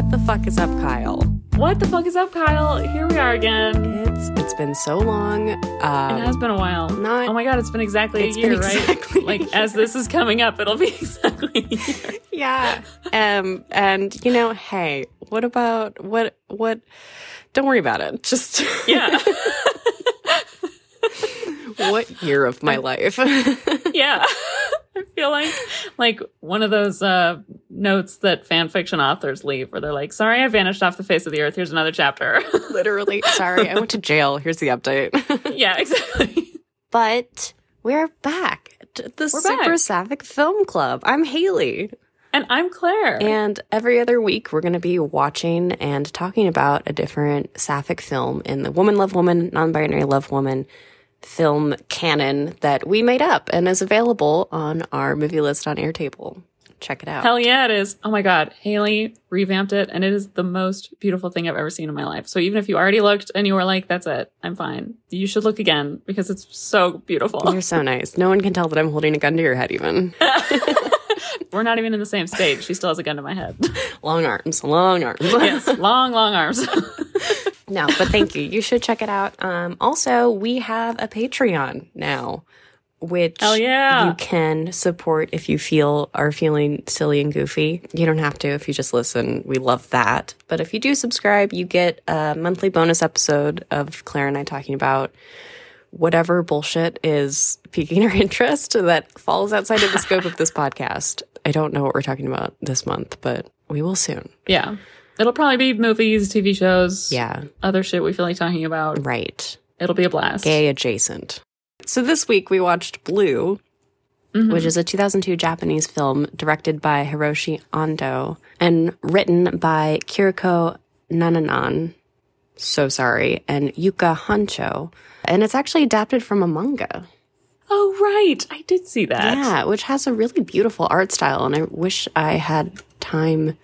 What the fuck is up, Kyle? What the fuck is up, Kyle? Here we are again. It's it's been so long. Um, it has been a while. not- oh my god, it's been exactly It's a year, been right? exactly a like as this is coming up, it'll be exactly a year. yeah. Um, and you know, hey, what about what what? Don't worry about it. Just Yeah. what year of my life? yeah. I feel like like one of those uh notes that fan fiction authors leave where they're like, sorry I vanished off the face of the earth. Here's another chapter. Literally, sorry, I went to jail. Here's the update. yeah, exactly. but we're back. to The We're Super back. Sapphic Film Club. I'm Haley. And I'm Claire. And every other week, we're going to be watching and talking about a different sapphic film in the woman love woman, non binary love woman film canon that we made up and is available on our movie list on Airtable. Check it out. Hell yeah, it is. Oh my God. Haley revamped it, and it is the most beautiful thing I've ever seen in my life. So even if you already looked and you were like, that's it, I'm fine, you should look again because it's so beautiful. You're so nice. No one can tell that I'm holding a gun to your head, even. We're not even in the same state. She still has a gun to my head. long arms, long arms. yes, long, long arms. No, but thank you. You should check it out. Um, also, we have a Patreon now, which Hell yeah. you can support if you feel are feeling silly and goofy. You don't have to if you just listen. We love that. But if you do subscribe, you get a monthly bonus episode of Claire and I talking about whatever bullshit is piquing our interest that falls outside of the scope of this podcast. I don't know what we're talking about this month, but we will soon. yeah. It'll probably be movies, TV shows, Yeah, other shit we feel like talking about. right. It'll be a blast. gay adjacent. So this week we watched Blue, mm-hmm. which is a 2002 Japanese film directed by Hiroshi Ando and written by Kiriko Nananan. So sorry, and Yuka Honcho. And it's actually adapted from a manga. Oh, right. I did see that. Yeah, which has a really beautiful art style. And I wish I had time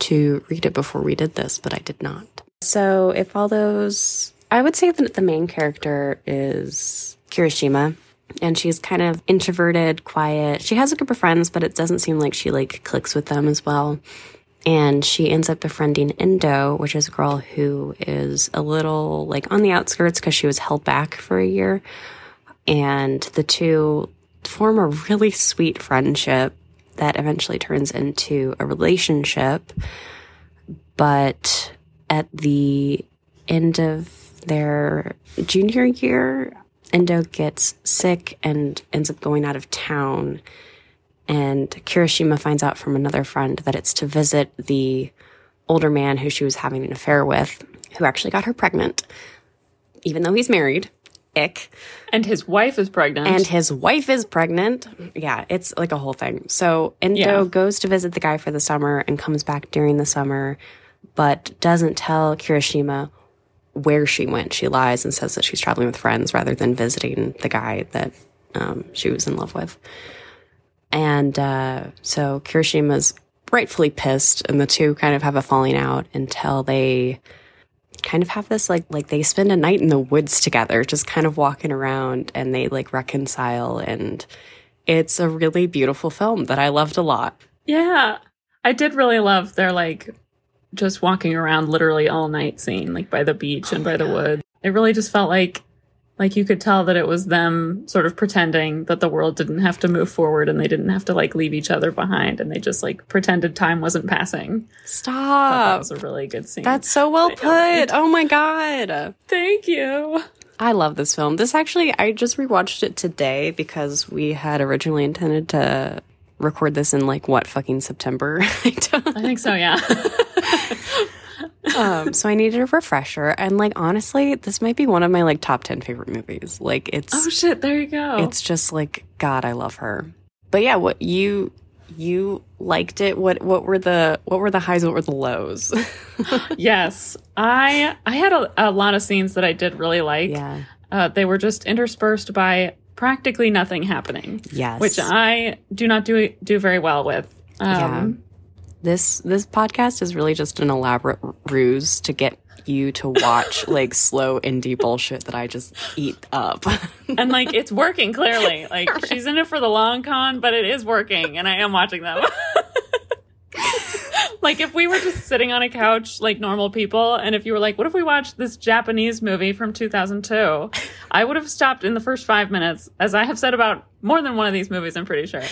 to read it before we did this, but I did not. So it follows, I would say that the main character is Kirishima. And she's kind of introverted, quiet. She has a group of friends, but it doesn't seem like she like clicks with them as well. And she ends up befriending Endo, which is a girl who is a little like on the outskirts because she was held back for a year and the two form a really sweet friendship that eventually turns into a relationship. But at the end of their junior year, Endo gets sick and ends up going out of town. And Kirishima finds out from another friend that it's to visit the older man who she was having an affair with, who actually got her pregnant, even though he's married. Ick And his wife is pregnant. and his wife is pregnant. Yeah, it's like a whole thing. So Endo Yeah. goes to visit the guy for the summer and comes back during the summer, but doesn't tell Kirishima where she went. She lies and says that she's traveling with friends rather than visiting the guy that um, she was in love with. And uh, so Kirishima's rightfully pissed, and the two kind of have a falling out until they kind of have this like like they spend a night in the woods together just kind of walking around and they like reconcile and it's a really beautiful film that I loved a lot. yeah. I did really love their like just walking around literally all night scene, like by the beach oh and by the woods. It really just felt like like you could tell that it was them sort of pretending that the world didn't have to move forward and they didn't have to like leave each other behind and they just like pretended time wasn't passing. Stop. That was a really good scene. That's so well I know, put. Oh my god. Thank you. I love this film. This actually I just rewatched it today because we had originally intended to record this in like what fucking September. I don't I think so, yeah. um, so I needed a refresher, and like honestly, this might be one of my like top ten favorite movies. Like it's oh shit, there you go. it's just like God, I love her. But yeah, what you you liked it? What what were the what were the highs? What were the lows? yes. I I had a, a lot of scenes that I did really like. yeah, Uh, they were just interspersed by practically nothing happening, yes. which I do not do do very well with. Um, this this podcast is really just an elaborate ruse to get you to watch like slow indie bullshit that I just eat up. And like it's working clearly. Like she's in it for the long con, but it is working, and I am watching them. like if we were just sitting on a couch like normal people, and if you were like, "What if we watched this Japanese movie from 2002?" I would have stopped in the first five minutes, as I have said about more than one of these movies. I'm pretty sure.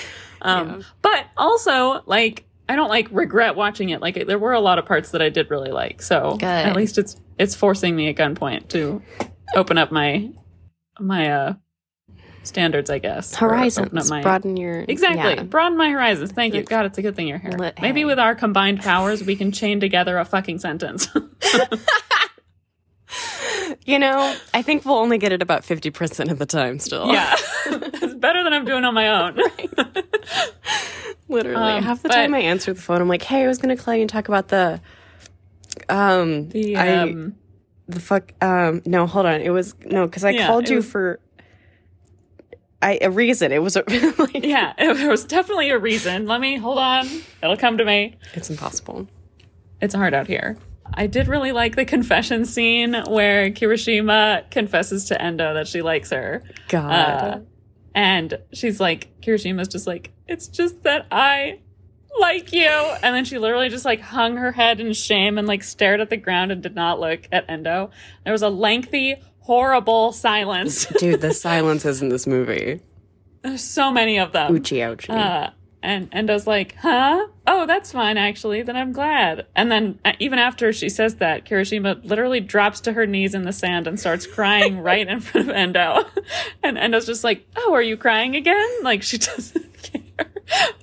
Um, Yeah. But also, like, I don't like regret watching it. Like, there were a lot of parts that I did really like. So Good. at least it's it's forcing me at gunpoint to open up my my uh standards, I guess. or Horizons. open up my- Broaden your Exactly. yeah. Broaden my horizons. Thank you. God, it's a good thing you're here. Let- Maybe hey. with our combined powers, we can chain together a fucking sentence. You know, I think we'll only get it about fifty percent of the time. Still, yeah. it's better than I'm doing on my own. literally. Um, Half the but- time I answer the phone, I'm like, "Hey, I was going to call you and talk about the, um, The, I um, the fuck, um, no, hold on, it was no, because I Yeah, called you was- for." I, a reason. It was a, like, yeah, it was definitely a reason. Let me hold on. It'll come to me. It's impossible. It's hard out here. I did really like the confession scene where Kirishima confesses to Endo that she likes her. God. Uh, and she's like, Kirishima's just like, it's just that I like you. And then she literally just like hung her head in shame and like stared at the ground and did not look at Endo. There was a lengthy, horrible silence. Dude, the silences in this movie. There's so many of them. Uchi ouchie. Uh, and Endo's like, huh? Oh, that's fine, actually. Then I'm glad. And then uh, even after she says that, Kirishima literally drops to her knees in the sand and starts crying right in front of Endo. And Endo's just like, oh, are you crying again? Like she doesn't care.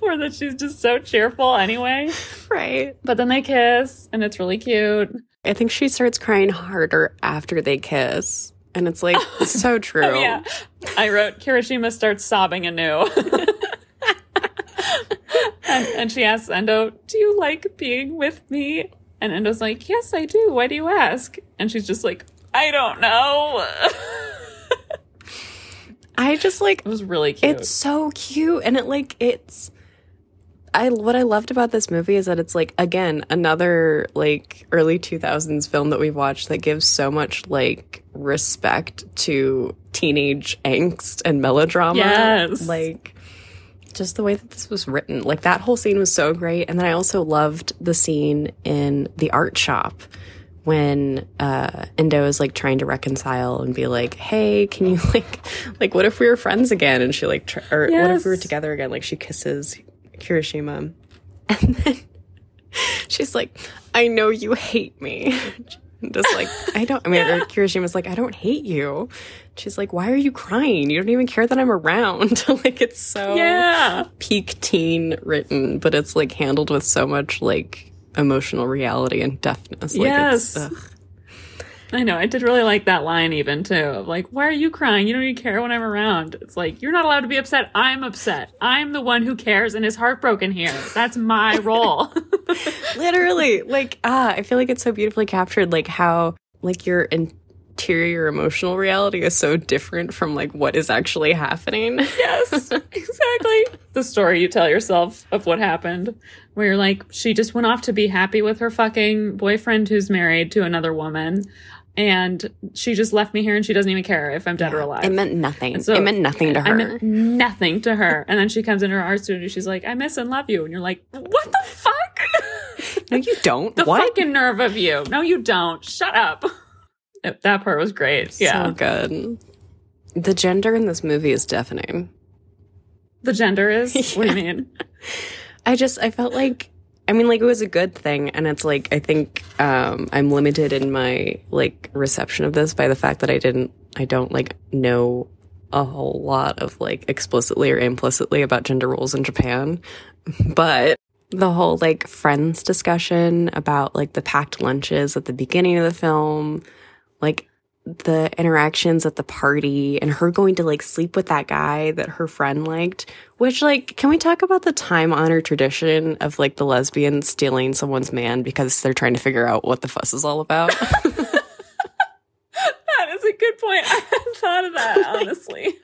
or that she's just so cheerful anyway. right. But then they kiss and it's really cute. I think she starts crying harder after they kiss. And it's like, so true. Oh, yeah. I wrote, Kirishima starts sobbing anew. And, and she asks Endo, Do you like being with me? And Endo's like, Yes, I do. Why do you ask? And she's just like, I don't know. I just like, it was really cute. it's so cute. And it like, it's, I, what I loved about this movie is that it's like, again, another like early 2000s film that we've watched that gives so much like respect to teenage angst and melodrama. Yes. Like, just the way that this was written. Like that whole scene was so great. And then I also loved the scene in the art shop when uh Endo is like trying to reconcile and be like, "Hey, can you like like what if we were friends again?" And she like tr- or what if we were together again? Like she kisses Kirishima. And then she's like, "I know you hate me." Just like, I don't, I mean, or Kirishima's like, I don't hate you. She's like, why are you crying? You don't even care that I'm around. like, it's so yeah. peak teen written, but it's like handled with so much like emotional reality and deftness. Like, Yes. It's. I know. I did really like that line even too. Of like, why are you crying? You don't even care when I'm around. It's like, you're not allowed to be upset. I'm upset. I'm the one who cares and is heartbroken here. That's my role. literally like ah i feel like it's so beautifully captured like how like your interior emotional reality is so different from like what is actually happening yes, exactly. The story you tell yourself of what happened, where you're like, she just went off to be happy with her fucking boyfriend who's married to another woman. And she just left me here and she doesn't even care if I'm dead or alive. it meant nothing so- it meant nothing to her. I meant nothing to her. And then she comes into her art studio. And she's like, I miss and love you. And you're like, what the fuck? no you don't the what fucking nerve of you. No, you don't. Shut up. That that part was great. Yeah. so good the gender in this movie is deafening the gender is? What do you mean? I just I felt like I mean like it was a good thing and it's like I think um I'm limited in my like reception of this by the fact that I didn't I don't like know a whole lot of like explicitly or implicitly about gender roles in Japan. But the whole like friends discussion about like the packed lunches at the beginning of the film, like the interactions at the party and her going to like sleep with that guy that her friend liked which like can we talk about the time honored tradition of like the lesbian stealing someone's man because they're trying to figure out what the fuss is all about That is a good point. I hadn't thought of that, honestly.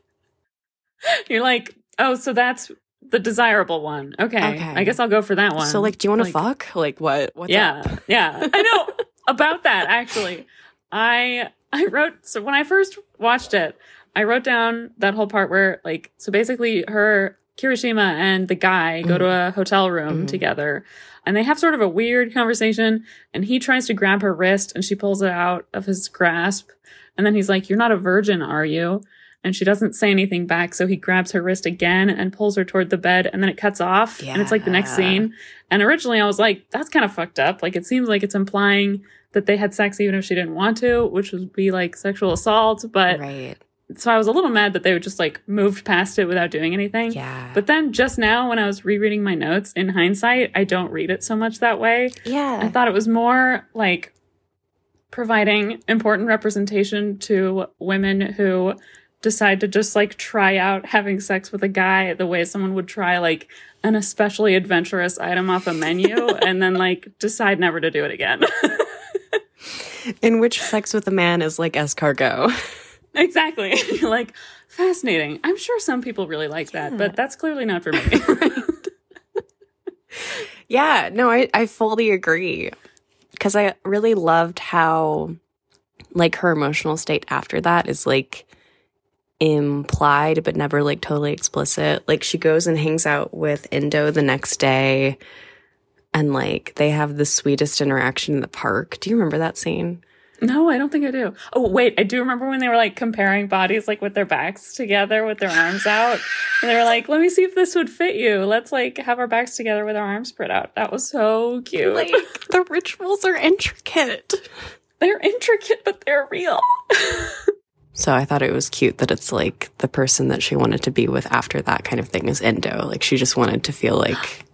You're like, oh, so that's the desirable one. Okay. Okay. I guess I'll go for that one. so like do you want to Like, fuck like what what's yeah, up? yeah. I know about that actually. I I wrote so when I first watched it, I wrote down that whole part where like so basically her Kirishima and the guy go to a hotel room Mhm. together and they have sort of a weird conversation and he tries to grab her wrist and she pulls it out of his grasp and then he's like you're not a virgin are you? And she doesn't say anything back so he grabs her wrist again and pulls her toward the bed and then it cuts off and it's like the next scene. And originally i was like that's kind of fucked up. Like it seems like it's implying that they had sex even if she didn't want to which would be like sexual assault but right. so I was a little mad that they would just like moved past it without doing anything. Yeah. But then just now when I was rereading my notes in hindsight, I don't read it so much that way. Yeah. I thought it was more like providing important representation to women who decide to just like try out having sex with a guy the way someone would try like an especially adventurous item off a menu and then like decide never to do it again. In which sex with a man is like escargot. Exactly. Like, fascinating. I'm sure some people really like that, but that's clearly not for me. Yeah, no, I, I fully agree. Because I really loved how, like, her emotional state after that is like implied, but never like totally explicit. Like, she goes and hangs out with Endo the next day, and like, they have the sweetest interaction in the park. Do you remember that scene? no, I don't think I do. Oh, wait. I do remember when they were like comparing bodies, like with their backs together, with their arms out. And they were like, let me see if this would fit you. Let's like have our backs together with our arms spread out. That was so cute. Like, the rituals are intricate. they're intricate, but they're real. So I thought it was cute that it's like the person that she wanted to be with after that kind of thing is Endo. Like, she just wanted to feel like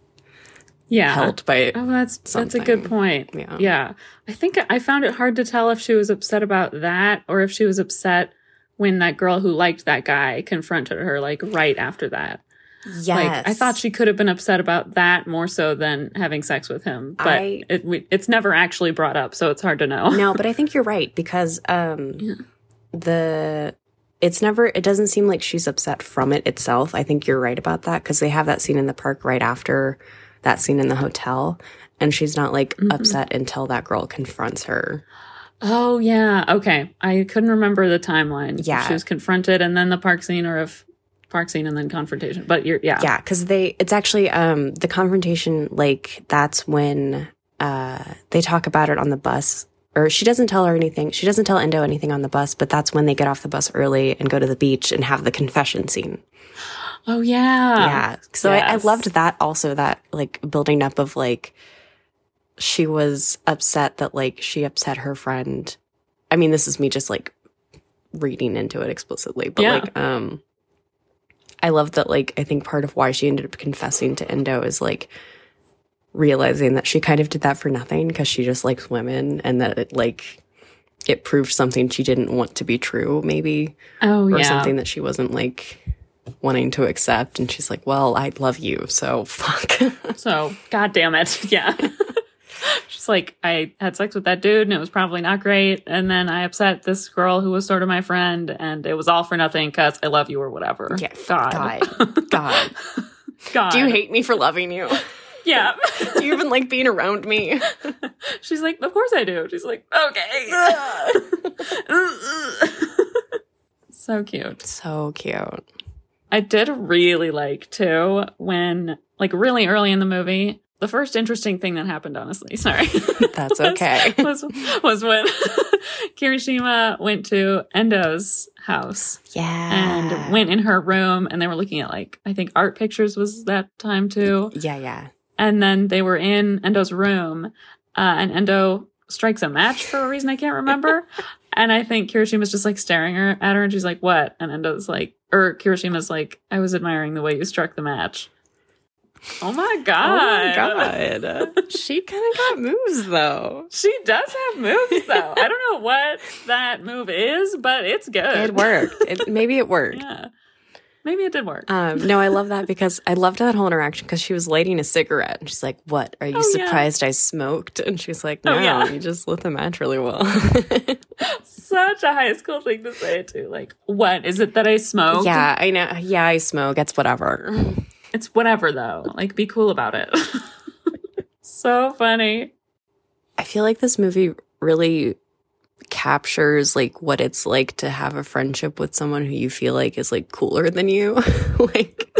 yeah. held by Oh, that's that's a good point. Yeah. Yeah. I think I found it hard to tell if she was upset about that or if she was upset when that girl who liked that guy confronted her like right after that. Yes. Like I thought she could have been upset about that more so than having sex with him, but I- it we, it's never actually brought up, so it's hard to know. no, but I think you're right because um Yeah. the it's never it doesn't seem like she's upset from it itself. I think you're right about that because they have that scene in the park right after that scene in the hotel and she's not like Mhm. upset until that girl confronts her. Oh yeah, okay. I couldn't remember the timeline. Yeah. she was confronted and then the park scene, or if park scene and then confrontation. But you're yeah, Yeah, cuz they it's actually um the confrontation like that's when uh they talk about it on the bus or she doesn't tell her anything. She doesn't tell Endo anything on the bus, but that's when they get off the bus early and go to the beach and have the confession scene. Oh yeah, yeah. So I, I loved that also that like building up of like she was upset that like she upset her friend. I mean, this is me just like reading into it explicitly, but Yeah. like um I love that like I think part of why she ended up confessing to Endo is like realizing that she kind of did that for nothing because she just likes women and that it like it proved something she didn't want to be true maybe Oh or yeah. something that she wasn't like wanting to accept and she's like well i love you so fuck So, god damn it. Yeah. She's like, I had sex with that dude and it was probably not great. And then I upset this girl who was sort of my friend and it was all for nothing because I love you or whatever. Yeah, God. god god God. do you hate me for loving you Yeah. do you even like being around me She's like, Of course I do. She's like, Okay. so cute. so cute I did really like too when, like, really early in the movie, the first interesting thing that happened, honestly, sorry. That's okay. was, was when Kirishima went to Endo's house yeah and went in her room and they were looking at, like, I think art pictures was that time too. yeah yeah And then they were in Endo's room uh, and Endo strikes a match for a reason I can't remember. and I think Kirishima's just like staring her at her and she's like, what? And Endo's like, or Kirishima's like, I was admiring the way you struck the match. Oh my God. oh my god she kind of got moves though She does have moves though. I don't know what that move is, but it's good. it worked it, maybe it worked yeah. Maybe it did work. Um, no, I love that because I loved that whole interaction because she was lighting a cigarette and she's like, What? Are you Oh, yeah. surprised I smoked? And she's like, Oh, No, yeah. you just lit the match really well. Such a high school thing to say too. Like, what is it that I smoke? yeah, I know. Yeah, I smoke. It's whatever. It's whatever though. Like, be cool about it. so funny. I feel like this movie really captures like what it's like to have a friendship with someone who you feel like is like cooler than you. like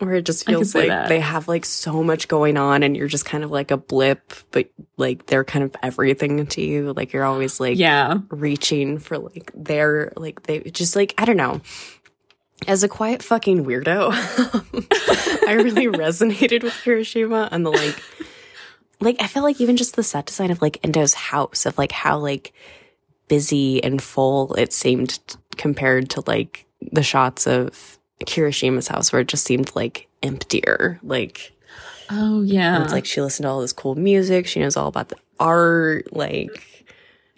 Where it just feels like that. they have like so much going on and you're just kind of like a blip, but like they're kind of everything to you. Like you're always like yeah. reaching for like their like they just like I don't know. As a quiet fucking weirdo, I really resonated with Hiroshima and the like like I feel like even just the set design of like Endo's house of like how like busy and full it seemed compared to like the shots of Kirishima's house where it just seemed like emptier. Like Oh yeah. it's like she listened to all this cool music. She knows all about the art. Like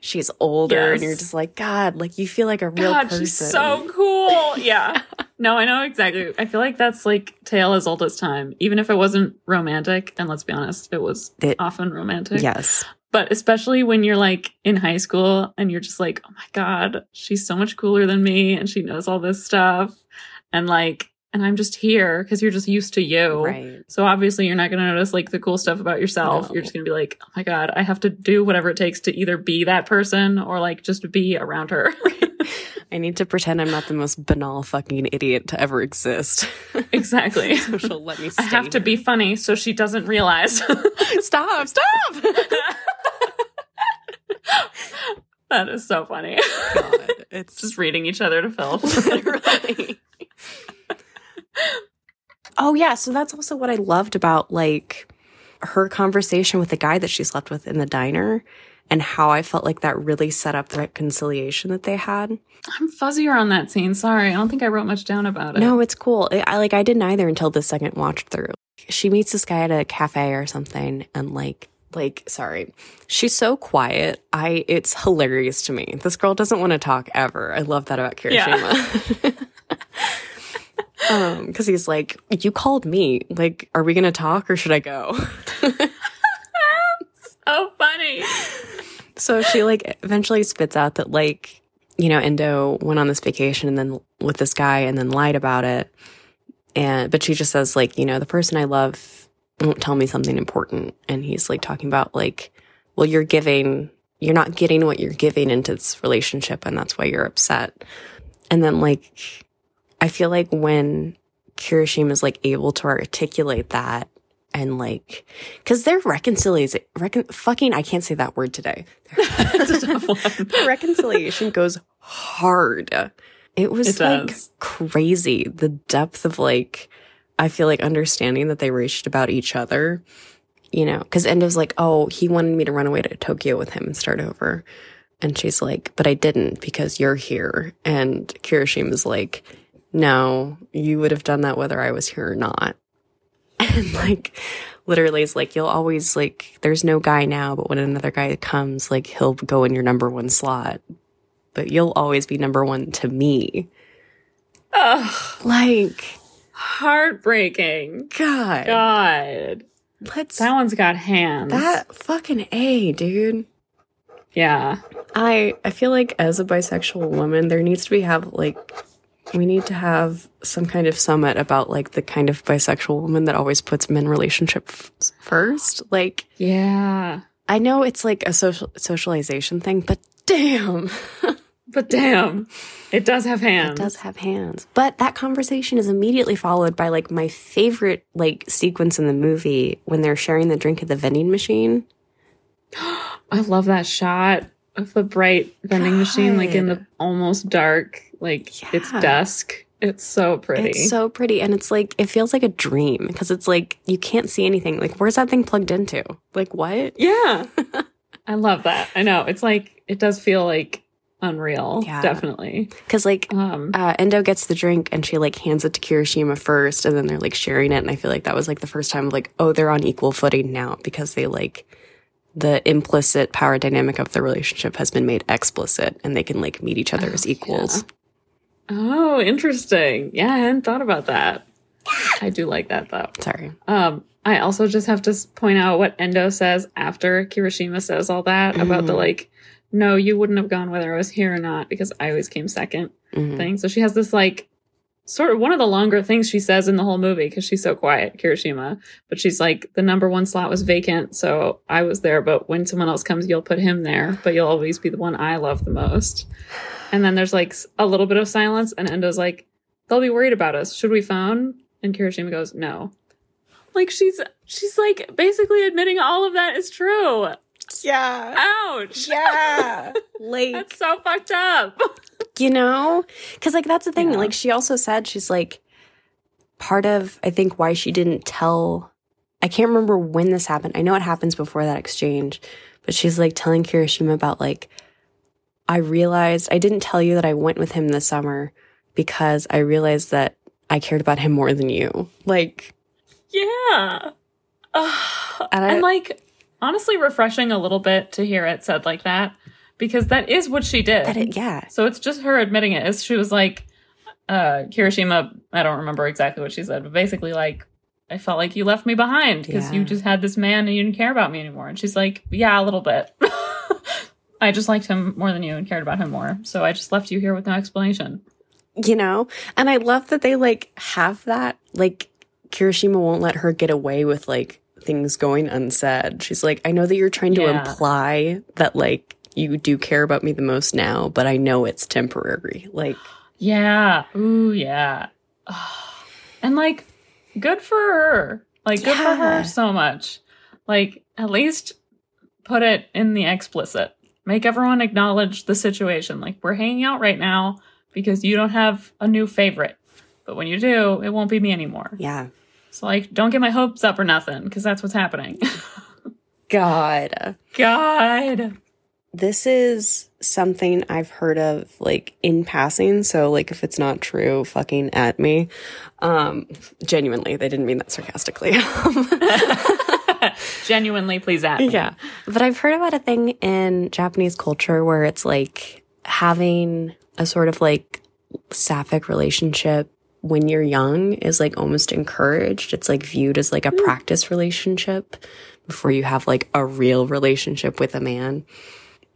she's older, and you're just like, God, like you feel like a real God, person. she's so cool. Yeah. no, I know exactly. I feel like that's like tale as old as time. Even if it wasn't romantic, and let's be honest, it was It- often romantic. yes, But especially when you're like in high school and you're just like, oh my God, she's so much cooler than me and she knows all this stuff. And like, and I'm just here because you're just used to you. right. So obviously you're not going to notice like the cool stuff about yourself. No. You're just going to be like, oh my God, I have to do whatever it takes to either be that person or like just be around her. I need to pretend I'm not the most banal fucking idiot to ever exist. exactly. so she'll let me. I have to be funny so she doesn't realize. Stop! Stop! that is so funny. God, it's just reading each other to filth. literally. Oh yeah, so that's also what I loved about like her conversation with the guy that she slept with in the diner and how I felt like that really set up the reconciliation that they had. I'm fuzzier on that scene. Sorry. I don't think I wrote much down about it. No, it's cool. I I, like I didn't either until the second watch through. She meets this guy at a cafe or something and like like sorry. She's so quiet. I it's hilarious to me. This girl doesn't want to talk ever. I love that about Kirishima. um cuz he's like, "You called me. Like, are we going to talk or should I go?" so funny. So she like eventually spits out that like, you know, Endo went on this vacation and then with this guy and then lied about it. And but she just says like, you know, the person I love won't tell me something important. And he's like talking about like, well, you're giving you're not getting what you're giving into this relationship and that's why you're upset. And then like I feel like when Kirishima is like able to articulate that and like because their reconciliation recon, fucking I can't say that word today. It's a tough one. The reconciliation goes hard. It was It like does. crazy. The depth of like, I feel like understanding that they reached about each other, you know, because Endo's like, oh, he wanted me to run away to Tokyo with him and start over. And she's like, but I didn't because you're here. And Kirishima's like, no, you would have done that whether I was here or not. And like, literally, it's like, you'll always like, there's no guy now, but when another guy comes, like, he'll go in your number one slot. But you'll always be number one to me. Ugh, Like, heartbreaking. God, God. let's That one's got hands. that fucking A, dude. yeah. I I feel like as a bisexual woman, there needs to be have like we need to have some kind of summit about like the kind of bisexual woman that always puts men relationships first. Like Yeah. I know it's like a social socialization thing, but damn, But damn, it does have hands. it does have hands. But that conversation is immediately followed by like my favorite like sequence in the movie when they're sharing the drink at the vending machine. I love that shot of the bright vending machine, like in the almost dark, like it's dusk. It's so pretty. It's so pretty and it's like it feels like a dream because it's like you can't see anything. Like where's that thing plugged into? Like what? yeah. I love that. I know. It's like, it does feel like unreal. Yeah. Definitely. Because like Um, uh, Endo gets the drink and she like hands it to Kirishima first, and then they're like sharing it. And I feel like that was like the first time like, oh, they're on equal footing now because they like the implicit power dynamic of the relationship has been made explicit, and they can like meet each other as equals. oh, interesting. Yeah, I hadn't thought about that. I do like that though. Sorry. Um, I also just have to point out what Endo says after Kirishima says all that about the Mhm. like, no, you wouldn't have gone whether I was here or not because I always came second Mhm. thing. So she has this like sort of one of the longer things she says in the whole movie because she's so quiet, Kirishima. But she's like, the number one slot was vacant, so I was there. But when someone else comes, you'll put him there, but you'll always be the one I love the most. And then there's like a little bit of silence, and Endo's like, they'll be worried about us. Should we phone? And Kirishima goes, no. Like she's she's like basically admitting all of that is true. Yeah. Ouch. Yeah. Late. That's so fucked up. You know because like that's the thing Yeah. like she also said she's like part of i think why she didn't tell i can't remember when this happened i know it happens before that exchange but she's like telling kirishima about like i realized i didn't tell you that i went with him this summer because i realized that i cared about him more than you like Yeah. Ugh. And and, like honestly refreshing a little bit to hear it said like that because that is what she did. it, yeah So it's just her admitting it. Is she was like, uh, Kirishima, I don't remember exactly what she said, but basically like, I felt like you left me behind because you just had this man and you didn't care about me anymore. And she's like, yeah, a little bit. I just liked him more than you and cared about him more. So I just left you here with no explanation. you know and i love that they like have that like kirishima won't let her get away with like things going unsaid she's like i know that you're trying to Yeah. imply that like you do care about me the most now but i know it's temporary like Yeah. Ooh, yeah. And like, good for her. Like, good for her so much. Like, at least put it in the explicit. Make everyone acknowledge the situation. Like, we're hanging out right now because you don't have a new favorite. But when you do, it won't be me anymore. yeah So, like, don't get my hopes up or nothing because that's what's happening. god God. This is something i've heard of like in passing so like if it's not true fucking at me um genuinely they didn't mean that sarcastically Genuinely, please at me. Yeah. But I've heard about a thing in Japanese culture where it's like having a sort of like sapphic relationship when you're young is like almost encouraged. It's like viewed as like a practice relationship before you have like a real relationship with a man.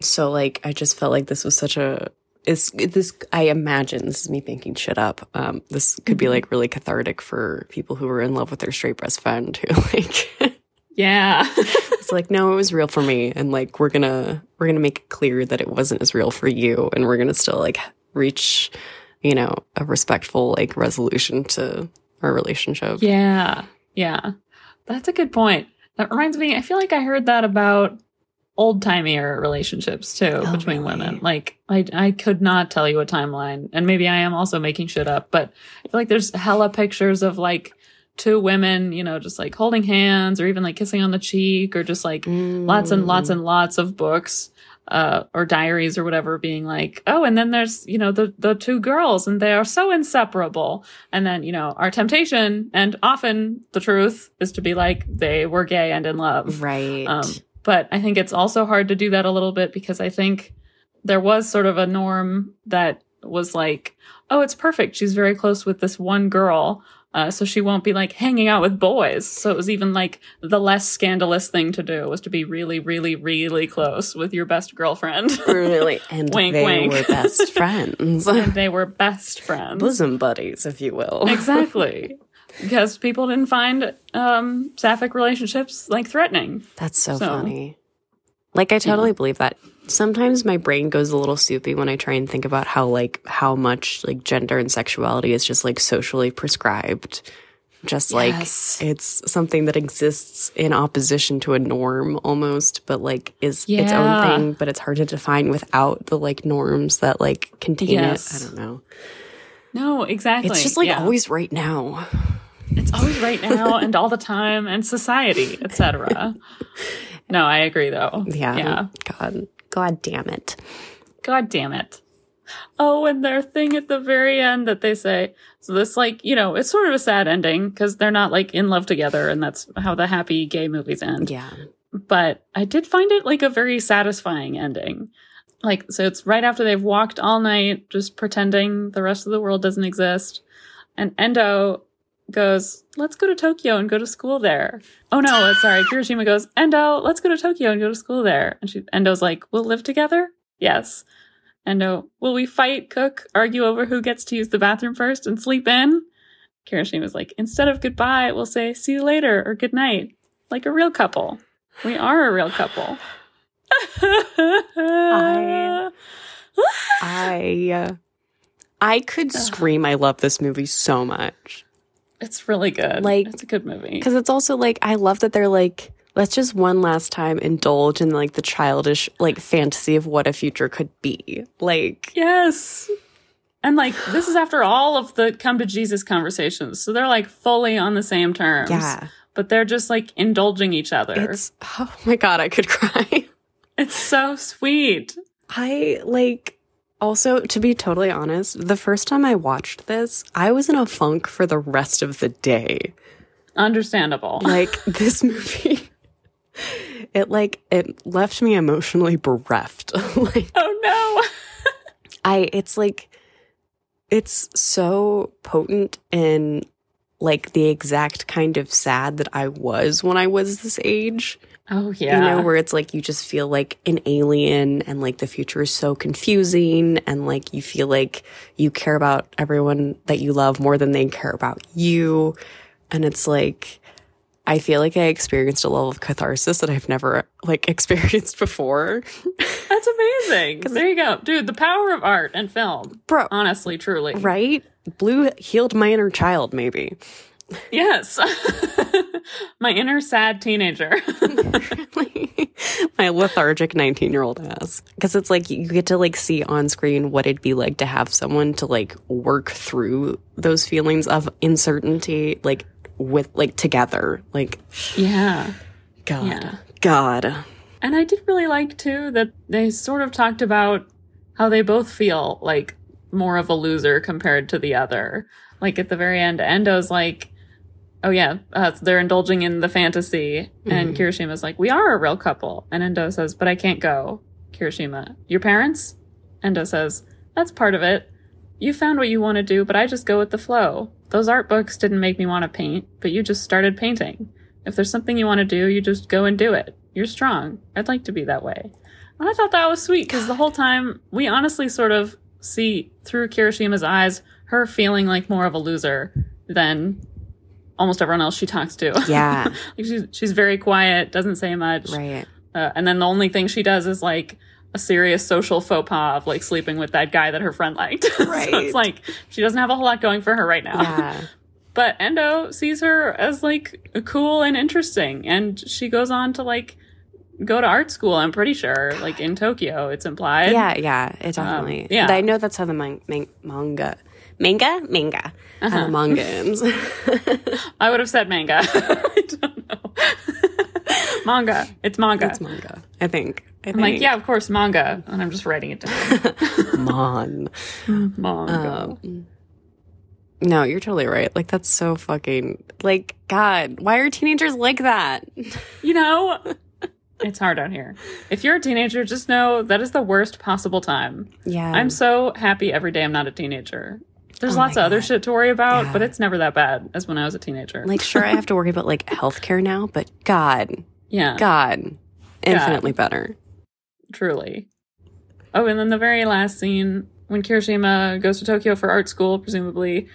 So like I just felt like this was such a is this I imagine this is me thinking shit up. Um this could be like really cathartic for people who were in love with their straight breast friend who like Yeah. it's like no it was real for me and like we're gonna we're gonna make it clear that it wasn't as real for you and we're gonna still like reach you know a respectful like resolution to our relationship Yeah. Yeah. That's a good point. That reminds me, I feel like I heard that about old timeier relationships too Oh, between really? women. Like I I could not tell you a timeline. And maybe I am also making shit up, but I feel like there's hella pictures of like two women, you know, just like holding hands or even like kissing on the cheek or just like lots and lots and lots of books uh, or diaries or whatever being like oh and then there's you know the the two girls and they are so inseparable and then you know our temptation and often the truth is to be like they were gay and in love right um, but I think it's also hard to do that a little bit because I think there was sort of a norm that was like, oh, it's perfect. She's very close with this one girl. Uh, so she won't be like hanging out with boys. So it was even like the less scandalous thing to do was to be really, really, really close with your best girlfriend. really and Wink, they wink. were best friends and they were best friends. bosom buddies if you will exactly. Because people didn't find um, sapphic relationships like threatening. that's so, So- funny. Like i totally believe that. Sometimes my brain goes a little soupy when i try and think about how like how much like gender and sexuality is just like socially prescribed. Just like it's something that exists in opposition to a norm almost but like is its own thing but it's hard to define without the like norms that like contain Yes. it. I don't know No, exactly. it's just like Yeah. always right now It's always right now and all the time and society, etc. no, I agree though. yeah Yeah. god god damn it God damn it. Oh, and their thing at the very end that they say, so this like, you know, it's sort of a sad ending because they're not like in love together and that's how the happy gay movies end. yeah But I did find it like a very satisfying ending. Like, so it's right after they've walked all night just pretending the rest of the world doesn't exist. And Endo goes, let's go to Tokyo and go to school there. Oh no, sorry. Kirishima goes, Endo, let's go to Tokyo and go to school there. And she, Endo's like, we'll live together? Yes. Endo, will we fight, cook, argue over who gets to use the bathroom first and sleep in? Kirishima's like, instead of goodbye, we'll say see you later or good night. Like a real couple. We are a real couple. I- I I could scream I love this movie so much. It's really good. Like- it's a good movie. Because it's also like, I love that they're like, let's just one last time indulge in like the childish like fantasy of what a future could be. Like, Yes. And like this is after all of the come to Jesus conversations. So they're like fully on the same terms. yeah, But they're just like indulging each other. It's, oh my God, I could cry. So sweet. I like, also, to be totally honest, the first time I watched this, I was in a funk for the rest of the day. Understandable. Like, this movie. It like it left me emotionally bereft. like oh no. I it's like it's so potent in like the exact kind of sad that I was when I was this age. Oh yeah. You know, where it's like you just feel like an alien and like the future is so confusing and like you feel like you care about everyone that you love more than they care about you. And it's like I feel like I experienced a level of catharsis that I've never like experienced before. That's amazing. There you go. Dude, the power of art and film. Bro, Honestly, truly. right? Blue healed my inner child, maybe. Yes. My inner sad teenager. my lethargic 19 year old ass. Because it's like you get to like see on screen what it'd be like to have someone to like work through those feelings of uncertainty, like with like together. Like, yeah. God, Yeah. God. And I did really like too that they sort of talked about how they both feel like more of a loser compared to the other. Like at the very end, Endo's like, "Oh yeah, uh, they're indulging in the fantasy," and Kirishima's like, "We are a real couple," and Endo says, "But I can't go." Kirishima, "Your parents?" Endo says, "That's part of it. You found what you want to do, but I just go with the flow. Those art books didn't make me want to paint, but you just started painting. If there's something you want to do, you just go and do it. You're strong. I'd like to be that way. And I thought that was sweet because the whole time we honestly sort of see through Kirishima's eyes her feeling like more of a loser than almost everyone else she talks to. Yeah. like she's she's very quiet, doesn't say much, right. uh, and then the only thing she does is like a serious social faux pas of like sleeping with that guy that her friend liked. so Right. it's like she doesn't have a whole lot going for her right now. Yeah. But Endo sees her as like cool and interesting, and she goes on to like go to art school. I'm pretty sure, like in Tokyo, it's implied. Yeah, yeah, it definitely. yeah. I know that's how the man- man- manga, manga, manga, how the manga ends. I would have said manga. I don't know. manga. It's manga. it's manga, I think. I. I'm like, yeah, of course, manga, and I'm just writing it down. Mon. manga. Um, no, you're totally right. Like that's so fucking like God. Why are teenagers like that? you know, it's hard out here. If you're a teenager, just know that is the worst possible time. Yeah, I'm so happy every day I'm not a teenager. There's Oh lots of other shit to worry about, Yeah. but it's never that bad as when I was a teenager. like sure I have to worry about like healthcare now, but God, yeah, God, infinitely better. truly. Oh, and then the very last scene when Kirishima goes to Tokyo for art school, presumably,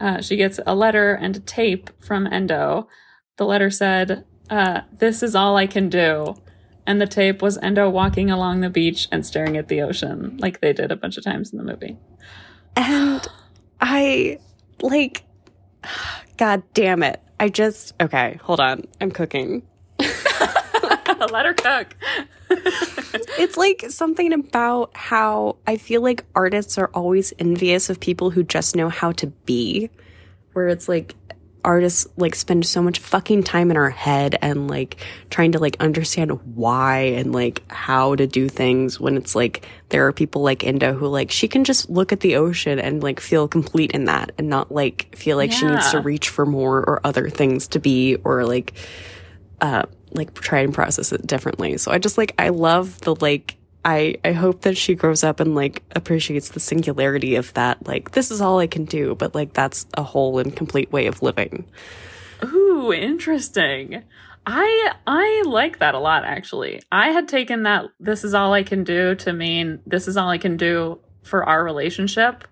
uh, she gets a letter and a tape from Endo. The letter said, uh, This is all I can do. And the tape was Endo walking along the beach and staring at the ocean, like they did a bunch of times in the movie. And I like, God damn it. I just okay. Hold on, I'm cooking. Let her cook. It's like something about how I feel like artists are always envious of people who just know how to be. Where it's like artists like spend so much fucking time in our head and like trying to like understand why and like how to do things when it's like there are people like Endo who like she can just look at the ocean and like feel complete in that and not like feel like she needs to reach for more or other things to be or like uh like try and process it differently. So I just like I love the like I I hope that she grows up and like appreciates the singularity of that like this is all I can do, but like that's a whole and complete way of living. Ooh, interesting. I I like that a lot actually. I had taken that this is all I can do to mean this is all I can do for our relationship.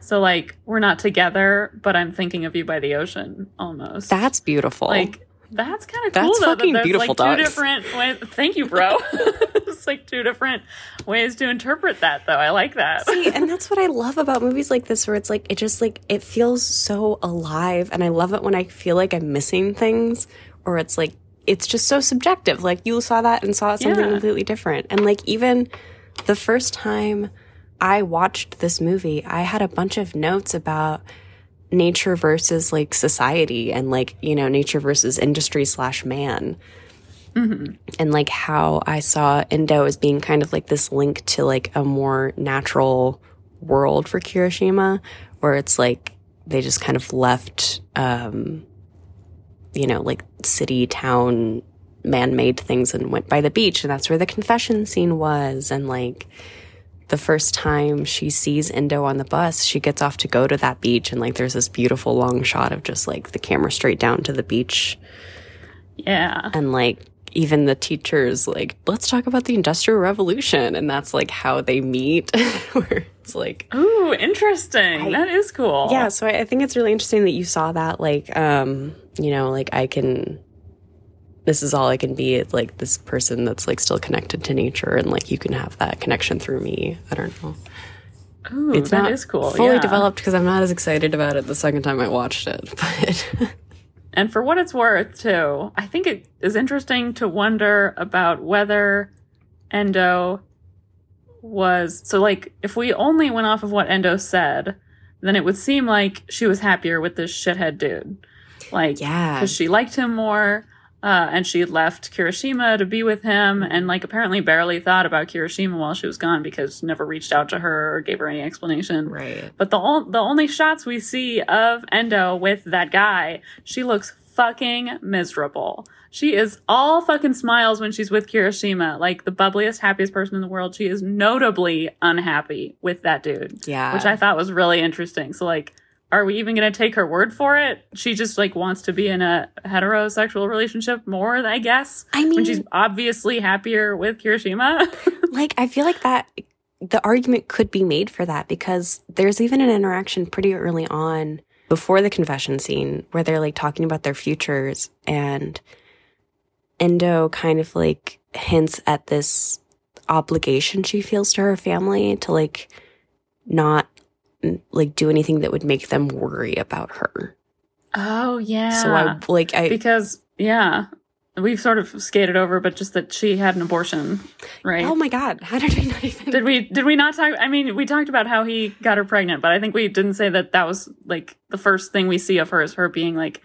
So like we're not together, but I'm thinking of you by the ocean almost. That's beautiful. like that's kind of That's cool though. fucking that beautiful, like two dogs. different ways. Thank you, bro. It's like two different ways to interpret that, though. I like that. See, and that's what I love about movies like this, where it's like it just like it feels so alive, and I love it when I feel like I'm missing things, or it's like it's just so subjective. Like you saw that and saw something Yeah. completely different, and like even the first time I watched this movie, I had a bunch of notes about nature versus like society and like you know nature versus industry slash man and like how i saw Endo as being kind of like this link to like a more natural world for kirishima where it's like they just kind of left um you know like city town man-made things and went by the beach and that's where the confession scene was. And like the first time she sees Endo on the bus, she gets off to go to that beach, and like there's this beautiful long shot of just like the camera straight down to the beach, Yeah. and like even the teachers like, let's talk about the Industrial Revolution, and that's like how they meet, where it's like, Ooh, interesting. that is cool. yeah. So I, I think it's really interesting that you saw that, like, um, you know, like I can. This is all I can be. It's like this person that's like still connected to nature, and like you can have that connection through me. I don't know. Ooh, it's that not is cool. fully yeah. developed because I'm not as excited about it the second time I watched it. But And for what it's worth, too, I think it is interesting to wonder about whether Endo was so like if we only went off of what Endo said, then it would seem like she was happier with this shithead dude. Like, Yeah. because she liked him more. Uh, and she left Kirishima to be with him, and like apparently barely thought about Kirishima while she was gone because never reached out to her or gave her any explanation. right, But the ol- the only shots we see of Endo with that guy, she looks fucking miserable. She is all fucking smiles when she's with Kirishima, like the bubbliest, happiest person in the world. She is notably unhappy with that dude, yeah, which I thought was really interesting. So like, are we even going to take her word for it? She just like wants to be in a heterosexual relationship more, I guess. I mean, When she's obviously happier with Kirishima. like I feel like that the argument could be made for that because there's even an interaction pretty early on before the confession scene where they're like talking about their futures and Endo kind of like hints at this obligation she feels to her family to like not like do anything that would make them worry about her. oh yeah. So I like I because yeah we've sort of skated over but just that she had an abortion right Oh my god, how did we not even did we did we not talk i mean we talked about how he got her pregnant but i think we didn't say that that was like the first thing we see of her is her being like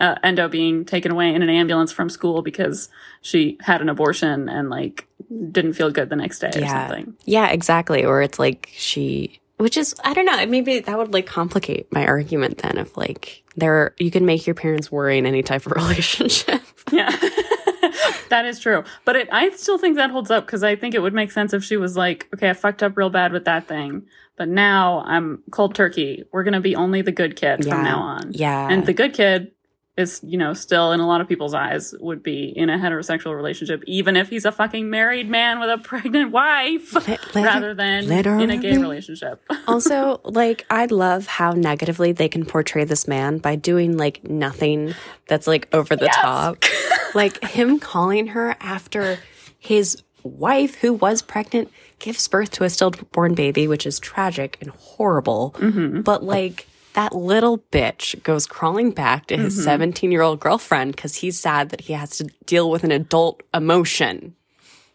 uh, endo being taken away in an ambulance from school because she had an abortion and like didn't feel good the next day or something Yeah, exactly. Or it's like she, which is, I don't know, maybe that would like complicate my argument then if like, there, you can make your parents worry in any type of relationship. Yeah. that is true. But it, I still think that holds up because I think it would make sense if she was like, okay, I fucked up real bad with that thing, but now I'm cold turkey. We're going to be only the good kid Yeah. from now on. Yeah. And the good kid is, you know, still in a lot of people's eyes would be in a heterosexual relationship, even if he's a fucking married man with a pregnant wife, rather than in a gay relationship. also, like, I love how negatively they can portray this man by doing like nothing that's like over the Yes. top. like him calling her after his wife, who was pregnant, gives birth to a stillborn baby, which is tragic and horrible. Mm-hmm. But like, that little bitch goes crawling back to his 17 year old girlfriend because he's sad that he has to deal with an adult emotion.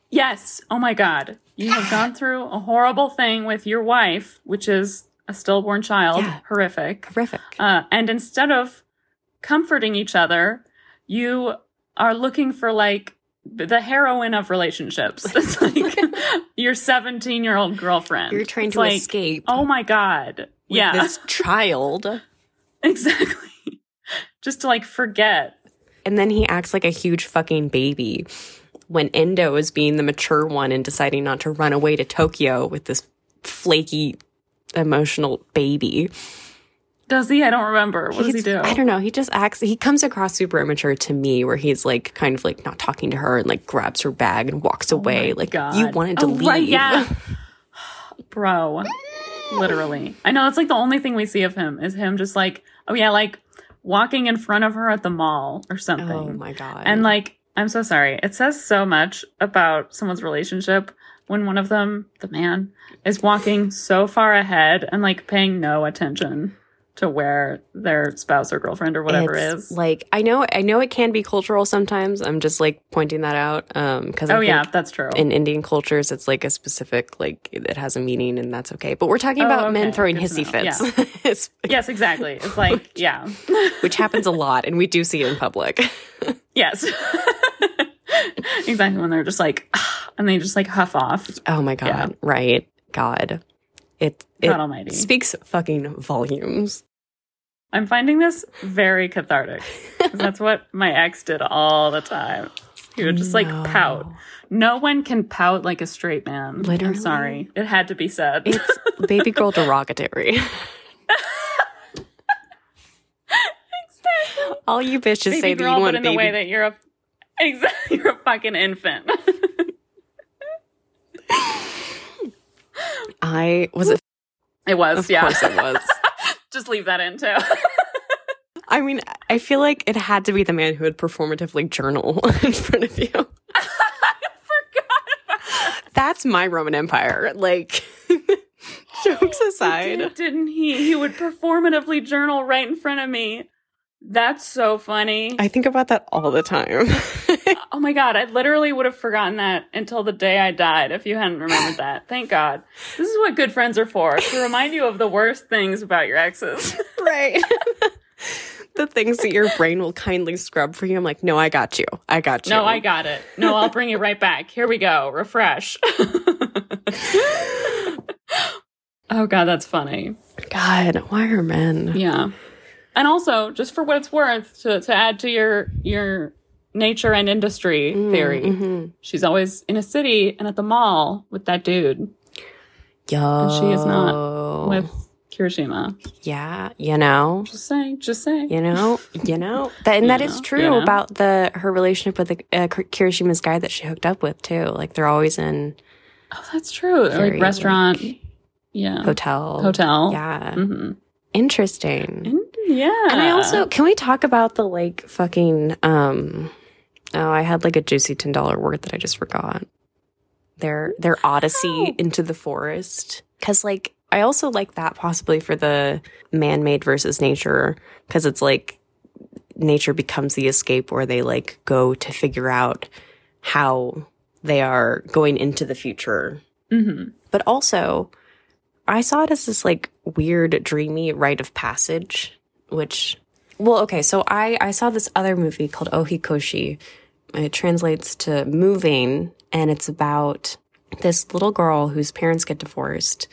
Yes. Oh my God. You have gone through a horrible thing with your wife, which is a stillborn child. Yeah. Horrific. Horrific. Uh, and instead of comforting each other, you are looking for like the heroine of relationships. It's like your 17 year old girlfriend. You're trying It's to like, escape Oh my God. With yeah, this child. exactly. Just to like forget. And then he acts like a huge fucking baby when Endo is being the mature one and deciding not to run away to Tokyo with this flaky, emotional baby. Does he? I don't remember. What does he He's- do? I don't know. He just acts, he comes across super immature to me where he's like kind of like not talking to her and like grabs her bag and walks oh away. Like, God. you wanted to Oh, leave. right, yeah. Bro. Literally. I know it's like the only thing we see of him is him just like, oh yeah, like walking in front of her at the mall or something. Oh my God. And like, I'm so sorry. It says so much about someone's relationship when one of them, the man, is walking so far ahead and like paying no attention to where their spouse or girlfriend or whatever It's is. Like I know I know it can be cultural sometimes. I'm just like pointing that out. Um because oh yeah, that's true. in Indian cultures it's like a specific like it has a meaning and that's okay. But we're talking Oh, about men throwing Good hissy fits. It's- yes, exactly. It's like yeah. which happens a lot and we do see it in public. yes. exactly when they're just like and they just like huff off. Oh my god, Yeah. right. God. It it God almighty. speaks fucking volumes. I'm finding this very cathartic. That's what my ex did all the time. He would just like pout. No one can pout like a straight man. Literally. I'm sorry. It had to be said. It's baby girl derogatory. All you bitches Baby say that girl, you but in baby the way that you're a exactly you're a fucking infant. I was it it was, of yeah. course it was. Just leave that in too. I mean, I feel like it had to be the man who would performatively journal in front of you. I forgot about That's my Roman Empire. Like, jokes aside. Did, didn't he? He would performatively journal right in front of me. That's so funny. I think about that all the time. oh my god, I literally would have forgotten that until the day I died if you hadn't remembered that. Thank God. This is what good friends are for, to remind you of the worst things about your exes. right. the things that your brain will kindly scrub for you. I'm like, no, I got you. I got you. no, I got it. No, I'll bring it right back. Here we go. Refresh. oh god, that's funny. God, why are men? Yeah. And also, just for what it's worth, to, to add to your your nature and industry theory, Mhm. she's always in a city and at the mall with that dude Yo. And she is not with Kirishima. Yeah, you know. Just saying, just saying. You know, you know that, and that You is true you know. about the her relationship with the uh, Kirishima's guy that she hooked up with too. Like they're always in Oh, that's true. Very, like restaurant. like, yeah. hotel. Hotel. Yeah, hmm interesting. Yeah. And I also can we talk about the like fucking um oh I had like a juicy ten dollar word that I just forgot. Their their odyssey into the forest. Cause like I also like that possibly for the man made versus nature. Cause it's like nature becomes the escape where they like go to figure out how they are going into the future hmm but also I saw it as this like weird dreamy rite of passage, which well, okay, so I I saw this other movie called Ohikkoshi. It translates to moving, and it's about this little girl whose parents get divorced,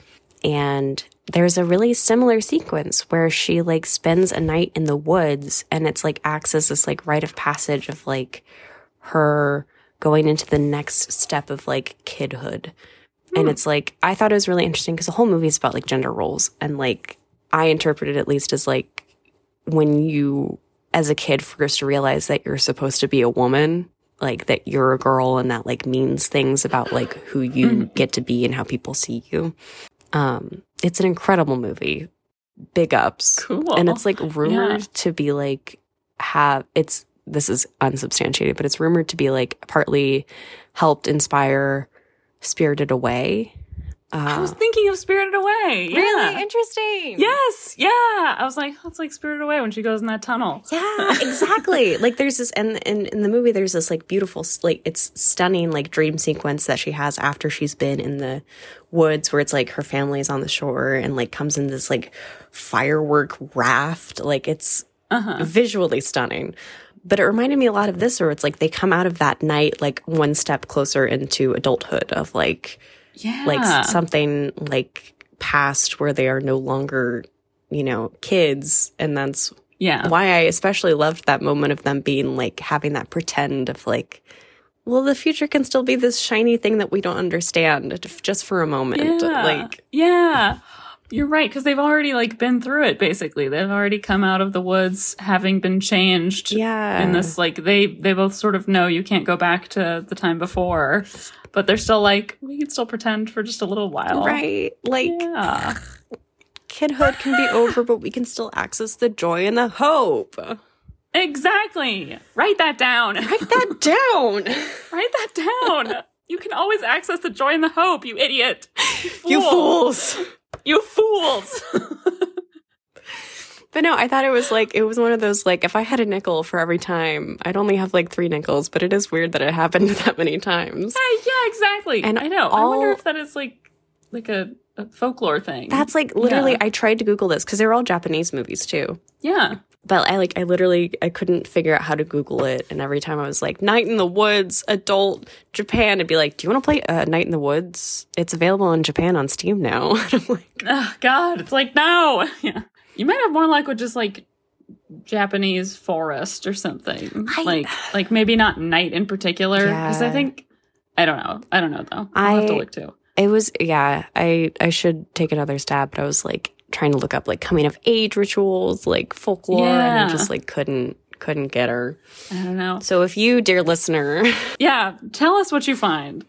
and there's a really similar sequence where she like spends a night in the woods, and it's like acts as this like rite of passage of like her going into the next step of like kidhood. And hmm. it's like, I thought it was really interesting because the whole movie is about like gender roles. And like, I interpret it at least as like when you, as a kid, first realize that you're supposed to be a woman, like that you're a girl and that like means things about like who you get to be and how people see you. Um, it's an incredible movie. Big ups. Cool. And it's like rumored Yeah. to be like, have, it's, this is unsubstantiated, but it's rumored to be like partly helped inspire Spirited Away. I Uh, was thinking of Spirited Away. Yeah. really interesting. Yes. Yeah. I was like, oh, it's like Spirited Away when she goes in that tunnel. Yeah, exactly. like there's this, and in, in the movie, there's this like beautiful, like it's stunning, like dream sequence that she has after she's been in the woods, where it's like her family's on the shore and like comes in this like firework raft. Like it's Uh-huh. visually stunning. But it reminded me a lot of this, where it's like they come out of that night like one step closer into adulthood of like Yeah. like something like past where they are no longer, you know, kids. And that's yeah. why I especially loved that moment of them being like having that pretend of like, well, the future can still be this shiny thing that we don't understand just for a moment. Yeah. Like, yeah. You're right, because they've already like been through it basically. They've already come out of the woods having been changed. yeah. In this like they they both sort of know you can't go back to the time before. But they're still like, we can still pretend for just a little while. Right. Like, Yeah. kidhood can be over, but we can still access the joy and the hope. Exactly. Write that down. Write that down. Write that down. You can always access the joy and the hope, you idiot. You Fool. fools. You fools. But no, I thought it was like it was one of those like if I had a nickel for every time, I'd only have like three nickels. But it is weird that it happened that many times. Hey, yeah, exactly. And I know. I wonder if that is like like a, a folklore thing. That's like literally. Yeah. I tried to Google this because they're all Japanese movies too. yeah. But I like I literally I couldn't figure out how to Google it, and every time I was like "Night in the Woods," adult Japan, I'd be like, "Do you want to play uh, Night in the Woods?" It's available in Japan on Steam now. And I'm like, Oh, God, it's like no. Yeah. You might have more luck with just like Japanese forest or something. I- like like maybe not night in particular. Because I think I don't know. I don't know though. I'll have to look too. It was yeah. I I should take another stab, but I was like trying to look up like coming of age rituals, like folklore, and Yeah. I just like couldn't couldn't get her. I don't know. So if you, dear listener, Yeah, tell us what you find.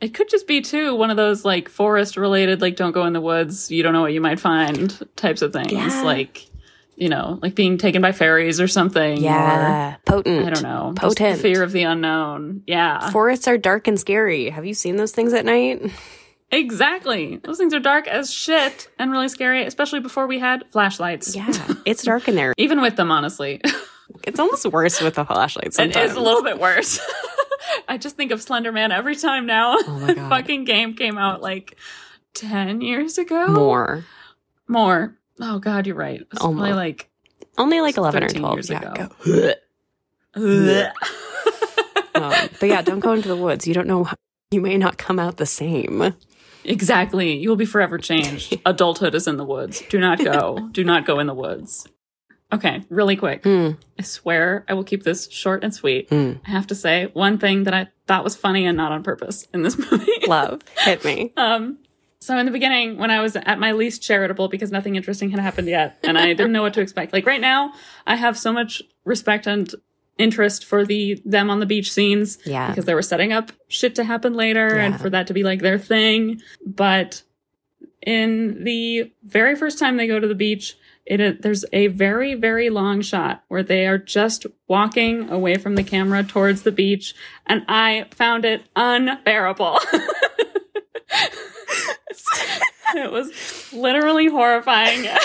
It could just be too one of those like forest related, like don't go in the woods, you don't know what you might find types of things. Yeah. Like, you know, like being taken by fairies or something. yeah, potent. I don't know. Potent. fear of the unknown. Yeah. Forests are dark and scary. Have you seen those things at night? Exactly. Those things are dark as shit and really scary, especially before we had flashlights. Yeah, it's dark in there. Even with them, honestly. It's almost worse with the flashlights. it is a little bit worse. I just think of Slender Man every time now. Oh my The God. fucking game came out like 10 years ago. more. More. Oh God, you're right. It's probably Almost. like Only like eleven or twelve years yeah, ago. go. Um, but yeah, don't go into the woods. You don't know. You may not come out the same. Exactly. You will be forever changed. Adulthood is in the woods. Do not go. Do not go in the woods. Okay, really quick. Mm, I swear I will keep this short and sweet. mm. I have to say one thing that I thought was funny and not on purpose in this movie. Love, hit me. Um, so in the beginning, when I was at my least charitable because nothing interesting had happened yet, and I didn't know what to expect. Like right now, I have so much respect and interest for the them on the beach scenes Yeah. because they were setting up shit to happen later and for that to be like their thing. But in the very first time they go to the beach, it there's a very very long shot where they are just walking away from the camera towards the beach, and I found it unbearable. it was literally horrifying.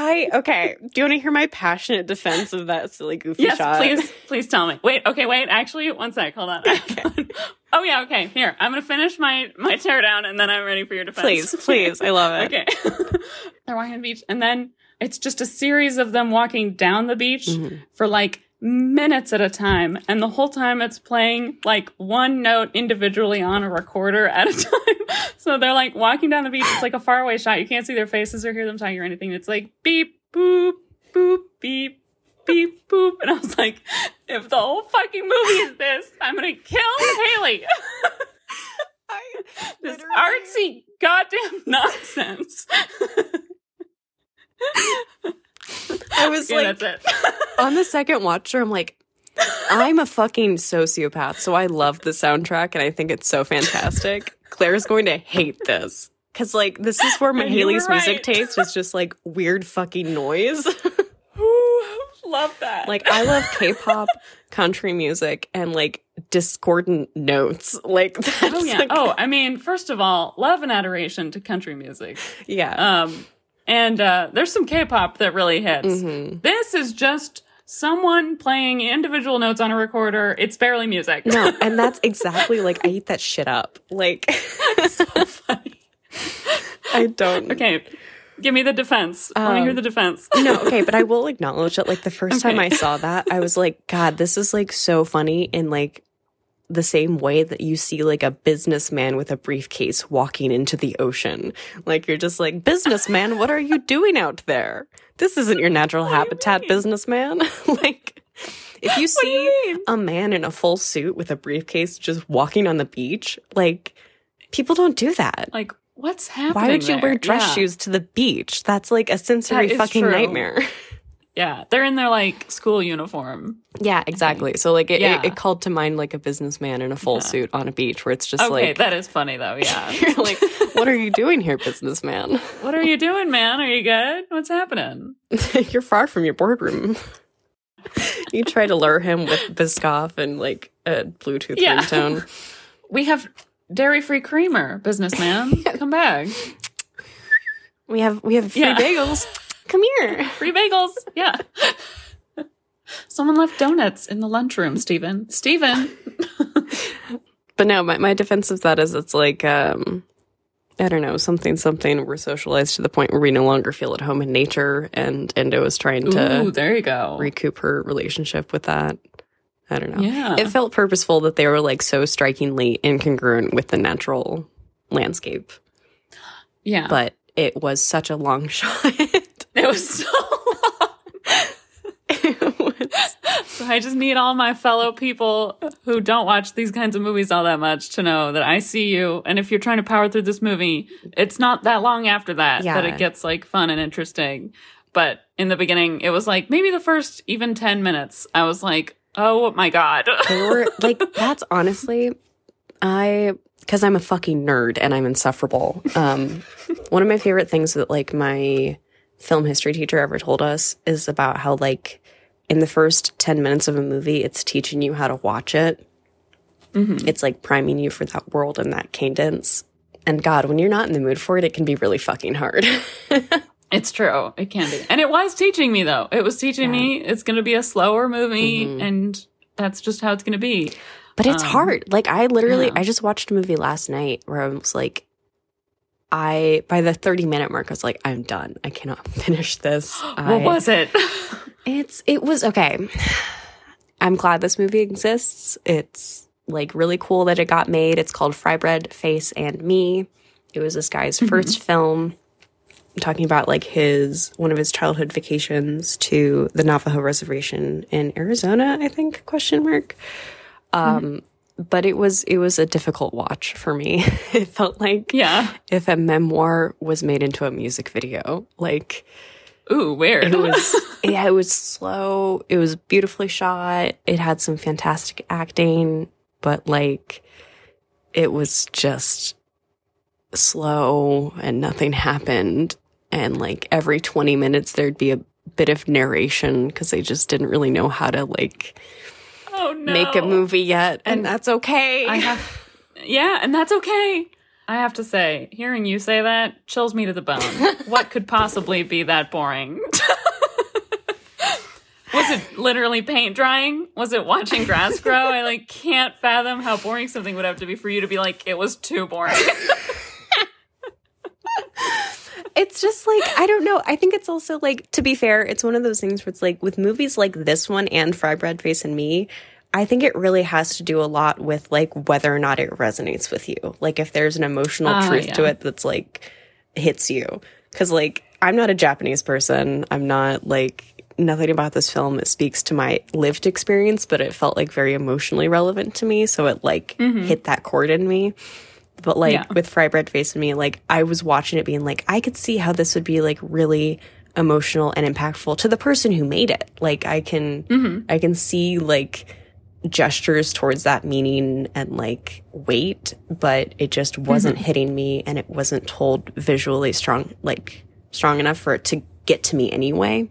I okay. Do you want to hear my passionate defense of that silly goofy yes, shot? please, please tell me. Wait, okay, wait. Actually, one sec. Hold on. oh yeah, okay. Here, I'm gonna finish my my teardown, and then I'm ready for your defense. Please, please. I love it. okay. They're walking on the beach, and then it's just a series of them walking down the beach Mhm. for like minutes at a time, and the whole time it's playing like one note individually on a recorder at a time. so they're like walking down the beach. It's like a faraway shot. You can't see their faces or hear them talking or anything. It's like beep boop boop beep beep boop, and I was like, if the whole fucking movie is this, I'm gonna kill Haley. This artsy goddamn nonsense. I was Okay, like that's it. on the second watch through, I'm like, I'm a fucking sociopath, so I love the soundtrack and I think it's so fantastic. Claire's going to hate this. Cause like this is where my And you Haley's music right. taste is just like weird fucking noise. Ooh, love that. like I love K-pop, country music, and like discordant notes. Like that's oh yeah. like- Oh, I mean, first of all, love and adoration to country music. yeah. Um, and uh, there's some K-pop that really hits. Mhm. This is just someone playing individual notes on a recorder. It's barely music. No, and that's exactly like I eat that shit up. Like so funny. I don't. Okay, give me the defense. Let me Um, hear the defense. No, okay, but I will acknowledge that like the first time I saw that, I was like, God, this is like so funny in like the same way that you see like a businessman with a briefcase walking into the ocean. Like you're just like, businessman, what are you doing out there? This isn't your natural What do you habitat, businessman. like if you see you a man in a full suit with a briefcase just walking on the beach, like people don't do that. Like, what's happening? Why would you there? wear dress Yeah. shoes to the beach? That's like a sensory fucking true. nightmare. Yeah, they're in their like school uniform. Yeah, exactly. So like it, Yeah. it, it called to mind like a businessman in a full suit on a beach where it's just Okay, like that is funny though. Yeah. you're like, what are you doing here, businessman? what are you doing, man? Are you good? What's happening? you're far from your boardroom. you try to lure him with Biscoff and like a Bluetooth Yeah. ringtone. We have dairy-free creamer, businessman. Come back. We have we have free Yeah. bagels. Come here. Free bagels. Yeah. Someone left donuts in the lunchroom, Stephen. Stephen. But no, my, my defense of that is it's like um I don't know, something something we're socialized to the point where we no longer feel at home in nature and Endo is trying to Ooh, there you go. recoup her relationship with that. I don't know. Yeah. It felt purposeful that they were like so strikingly incongruent with the natural landscape, yeah. but it was such a long shot. It was so long. It was- So I just need all my fellow people who don't watch these kinds of movies all that much to know that I see you. And if you're trying to power through this movie, it's not that long after that that it gets like fun and interesting. But in the beginning, it was like maybe the first even 10 minutes, I was like, oh my God. they were like that's honestly I because I'm a fucking nerd and I'm insufferable. Um, one of my favorite things that like my film history teacher ever told us is about how like in the first 10 minutes of a movie it's teaching you how to watch it it's like priming you for that world and that cadence and god when you're not in the mood for it it can be really fucking hard It's true. It can be. And it was teaching me though. It was teaching me it's going to be a slower movie Mm-hmm. and that's just how it's going to be. But it's hard. Like I literally yeah. I just watched a movie last night where I was like I by the 30 minute mark I was like I'm done. I cannot finish this. What I- was it? It's it was okay. I'm glad this movie exists. It's like really cool that it got made. It's called Fry Bread, Face and Me. It was this guy's first film talking about like his one of his childhood vacations to the Navajo reservation in Arizona, I think question mark. Um but it was it was a difficult watch for me. it felt like yeah. if a memoir was made into a music video. Like Ooh, weird. it was yeah it was slow it was beautifully shot it had some fantastic acting but like it was just slow and nothing happened and like every 20 minutes there'd be a bit of narration because they just didn't really know how to like oh no. make a movie yet and, that's okay I have, yeah, and that's okay. I have to say, hearing you say that chills me to the bone. what could possibly be that boring? Was it literally paint drying? Was it watching grass grow? I like can't fathom how boring something would have to be for you to be like, it was too boring. It's just like I don't know. I think it's also like to be fair, it's one of those things where it's like with movies like this one and Fry Bread Face and Me, I think it really has to do a lot with like whether or not it resonates with you. Like if there's an emotional Ah, truth to it that's like hits you. Cuz like I'm not a Japanese person. I'm not like nothing about this film speaks to my lived experience, but it felt like very emotionally relevant to me, so it like hit that chord in me. But like. Yeah. with Fry Bread Face and Me, like I was watching it being like, I could see how this would be like really emotional and impactful to the person who made it. Like I can Mm-hmm. I can see like gestures towards that meaning and like weight, but it just wasn't Mm-hmm. hitting me and it wasn't told visually strong like strong enough for it to get to me anyway.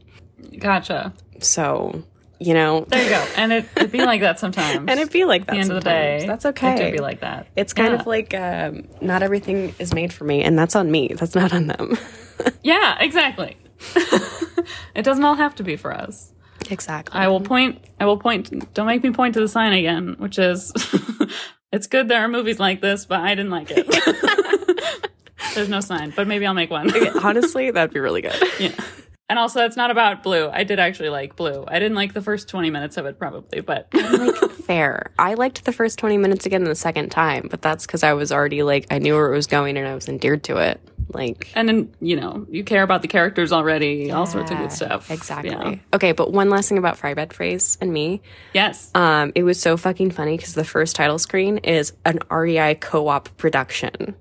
gotcha. So, you know, There you go. And it, it'd be like that sometimes. and it'd be like that at the end of the day. That's It okay. do be like that. It's kind Yeah. of like um, not everything is made for me, and that's on me. That's not on them. Yeah, exactly. it doesn't all have to be for us. exactly. I will point. I will point. Don't make me point to the sign again, which is, it's good there are movies like this, but I didn't like it. There's no sign, but maybe I'll make one. Honestly, that'd be really good. yeah. And also, it's not about Blue. I did actually like Blue. I didn't like the first 20 minutes of it, probably, but like fair. I liked the first twenty minutes again the second time, but that's because I was already like I knew where it was going and I was endeared to it. Like and then you know you care about the characters already, all sorts of good stuff. Exactly. know? Okay, but one last thing about Fry Bread Face and me. Yes. Um, it was so fucking funny because the first title screen is an REI co-op production.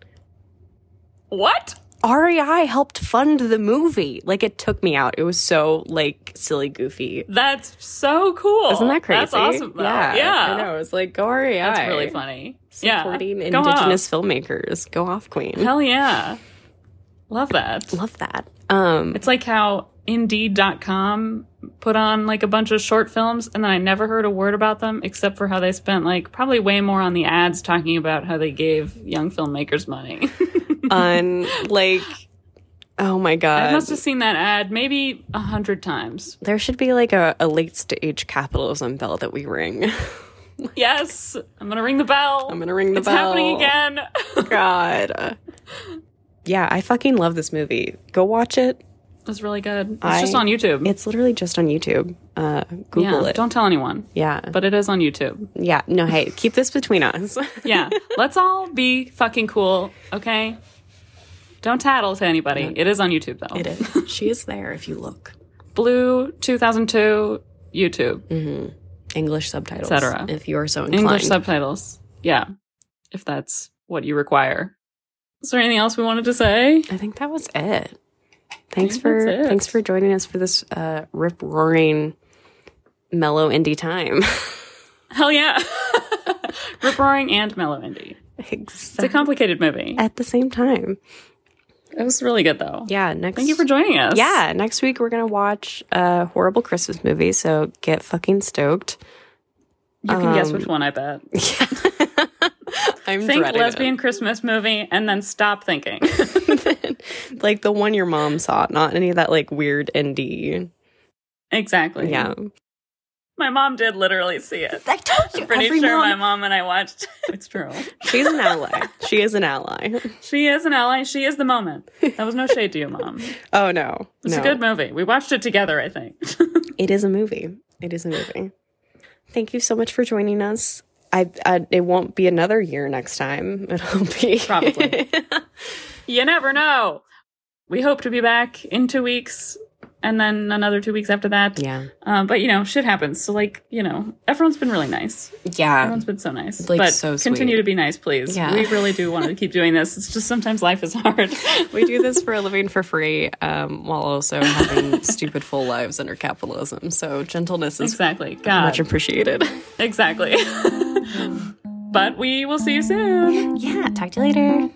what? REI helped fund the movie. Like it took me out. It was so like silly, goofy. That's so cool. Isn't that crazy? That's awesome. Though. Yeah, yeah. I know. It was like go REI. That's really funny. Supporting yeah, indigenous off. filmmakers. Go off, Queen. Hell yeah. Love that. Love that. Um, It's like how Indeed.com put on like a bunch of short films and then I never heard a word about them except for how they spent like probably way more on the ads talking about how they gave young filmmakers money. on like, oh my god! I must have seen that ad maybe a hundred times. there should be like a, a late stage capitalism bell that we ring. Yes, I'm gonna ring the bell. I'm gonna ring the it's bell. It's happening again. God. Yeah, I fucking love this movie. Go watch it. It's really good. It's I- just on YouTube. It's literally just on YouTube. Uh, Google yeah, it. don't tell anyone, yeah, but it is on YouTube. yeah. No, hey, keep this between us. Yeah, let's all be fucking cool, okay? Don't tattle to anybody. It is on YouTube though. it is. She is there if you look. Blue 2002 YouTube. English subtitles, cetera. If you are so inclined. English subtitles. Yeah. If that's what you require. Is there anything else we wanted to say? I think that was it. Thanks for it. thanks for joining us for this uh, rip roaring, mellow indie time. Hell yeah. Rip roaring and mellow indie. Exactly. It's a complicated movie. At the same time, It was really good though. yeah. Next, Thank you for joining us. Yeah, next week we're gonna watch a horrible Christmas movie. So get fucking stoked. You can guess Um, which one I bet. Yeah. I'm Think dreading it. lesbian Christmas movie and then stop thinking. like the one your mom saw, not any of that like weird indie. exactly. Yeah, My mom did literally see it. I told you. I'm pretty every sure mom- my mom and I watched. It's true. She's an ally. she is an ally. She is an ally. She is the moment. That was no shade to you, mom. Oh no, It's no. a good movie. We watched it together, I think. It is a movie. It is a movie. Thank you so much for joining us. I, I it won't be another year next time. It'll be Probably. you never know. We hope to be back in two weeks and then another two weeks after that. yeah, Um, but, you know, shit happens. So, like, you know, everyone's been really nice. yeah. Everyone's been so nice. Like, but so continue to be nice, please. Yeah. We really do want to keep doing this. It's just sometimes life is hard. we do this for a living for free, um, while also having stupid full lives under capitalism. So gentleness is exactly. God. much appreciated. Exactly. but we will see you soon. Yeah. Talk to you later.